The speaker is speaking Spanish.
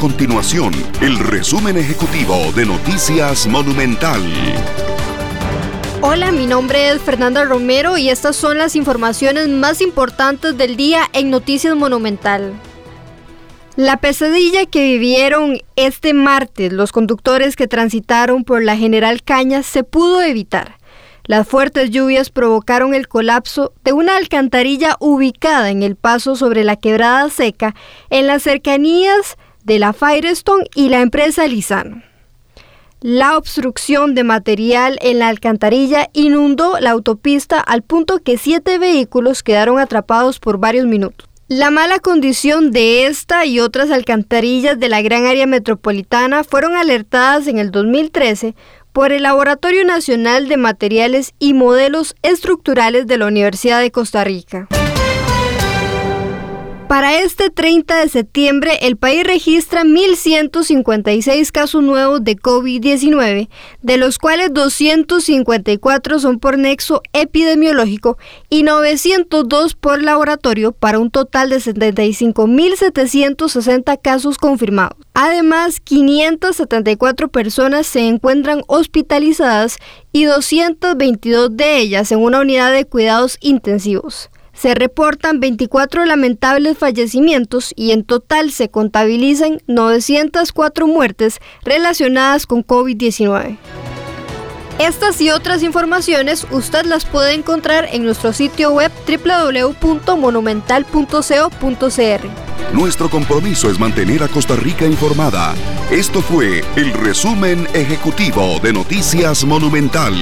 continuación el resumen ejecutivo de Noticias Monumental. Hola, mi nombre es Fernanda Romero y estas son las informaciones más importantes del día en Noticias Monumental. La pesadilla que vivieron este martes los conductores que transitaron por la General Cañas se pudo evitar. Las fuertes lluvias provocaron el colapso de una alcantarilla ubicada en el paso sobre la quebrada seca en las cercanías de la Firestone y la empresa Lizano. La obstrucción de material en la alcantarilla inundó la autopista al punto que siete vehículos quedaron atrapados por varios minutos. La mala condición de esta y otras alcantarillas de la gran área metropolitana fueron alertadas en el 2013 por el Laboratorio Nacional de Materiales y Modelos Estructurales de la Universidad de Costa Rica. Para este 30 de septiembre, el país registra 1.156 casos nuevos de COVID-19, de los cuales 254 son por nexo epidemiológico y 902 por laboratorio, para un total de 75.760 casos confirmados. Además, 574 personas se encuentran hospitalizadas y 222 de ellas en una unidad de cuidados intensivos. Se reportan 24 lamentables fallecimientos y en total se contabilizan 904 muertes relacionadas con COVID-19. Estas y otras informaciones usted las puede encontrar en nuestro sitio web www.monumental.co.cr. Nuestro compromiso es mantener a Costa Rica informada. Esto fue el resumen ejecutivo de Noticias Monumental.